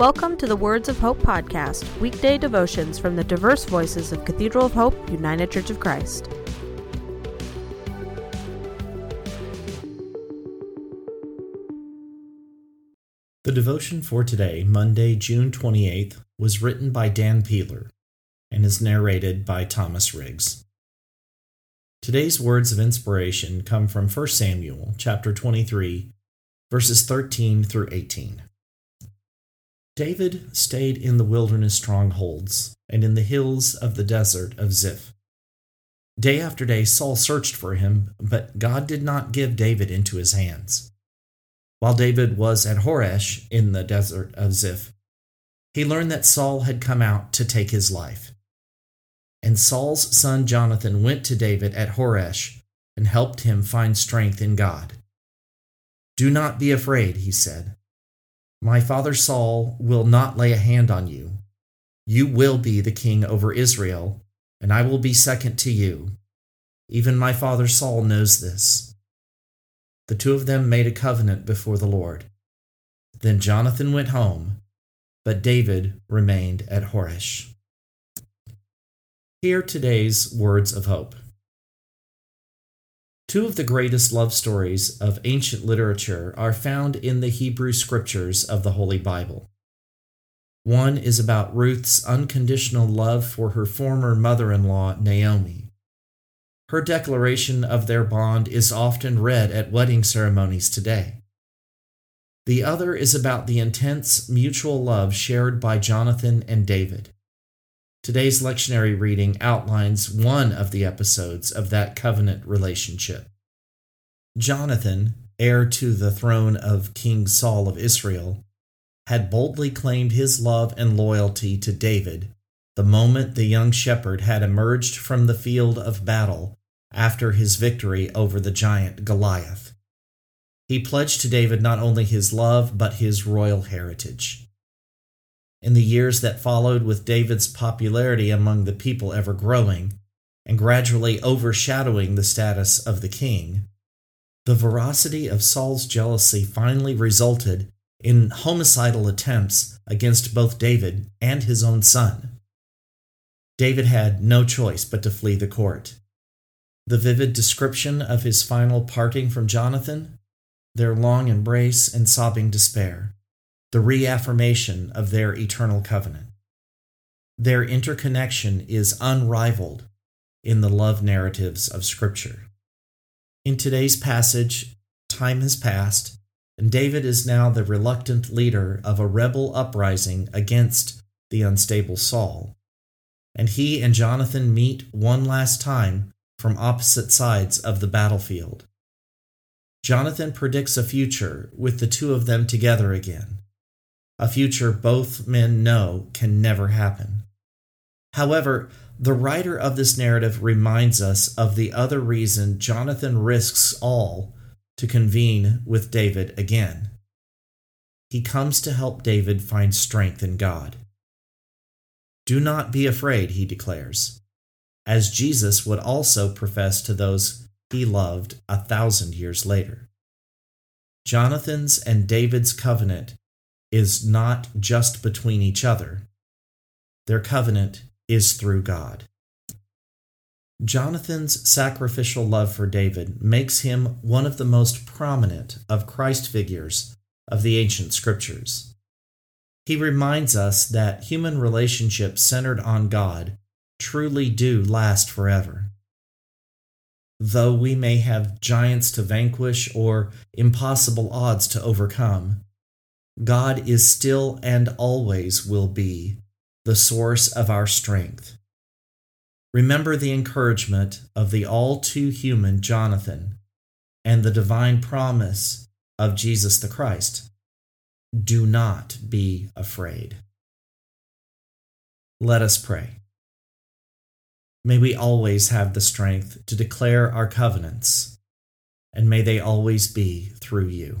Welcome to the Words of Hope podcast, weekday devotions from the diverse voices of Cathedral of Hope, United Church of Christ. The devotion for today, Monday, June 28th, was written by Dan Peeler and is narrated by Thomas Riggs. Today's words of inspiration come from 1 Samuel chapter 23, verses 13 through 18. David stayed in the wilderness strongholds and in the hills of the desert of Ziph. Day after day, Saul searched for him, but God did not give David into his hands. While David was at Horesh in the desert of Ziph, he learned that Saul had come out to take his life. And Saul's son Jonathan went to David at Horesh and helped him find strength in God. Do not be afraid, he said. My father Saul will not lay a hand on you. You will be the king over Israel, and I will be second to you. Even my father Saul knows this. The two of them made a covenant before the Lord. Then Jonathan went home, but David remained at Horesh. Hear today's words of hope. Two of the greatest love stories of ancient literature are found in the Hebrew scriptures of the Holy Bible. One is about Ruth's unconditional love for her former mother in law, Naomi. Her declaration of their bond is often read at wedding ceremonies today. The other is about the intense mutual love shared by Jonathan and David. Today's lectionary reading outlines one of the episodes of that covenant relationship. Jonathan, heir to the throne of King Saul of Israel, had boldly claimed his love and loyalty to David the moment the young shepherd had emerged from the field of battle after his victory over the giant Goliath. He pledged to David not only his love, but his royal heritage. In the years that followed, with David's popularity among the people ever growing and gradually overshadowing the status of the king, the veracity of Saul's jealousy finally resulted in homicidal attempts against both David and his own son. David had no choice but to flee the court. The vivid description of his final parting from Jonathan, their long embrace and sobbing despair, the reaffirmation of their eternal covenant. Their interconnection is unrivaled in the love narratives of Scripture. In today's passage, time has passed, and David is now the reluctant leader of a rebel uprising against the unstable Saul. And he and Jonathan meet one last time from opposite sides of the battlefield. Jonathan predicts a future with the two of them together again a future both men know can never happen. However, the writer of this narrative reminds us of the other reason Jonathan risks all to convene with David again. He comes to help David find strength in God. Do not be afraid, he declares, as Jesus would also profess to those he loved a thousand years later. Jonathan's and David's covenant is not just between each other, their covenant is through God. Jonathan's sacrificial love for David makes him one of the most prominent of Christ figures of the ancient scriptures. He reminds us that human relationships centered on God truly do last forever. Though we may have giants to vanquish or impossible odds to overcome, God is still and always will be the source of our strength. Remember the encouragement of the all too human Jonathan and the divine promise of Jesus the Christ. Do not be afraid. Let us pray. May we always have the strength to declare our covenants, and may they always be through you.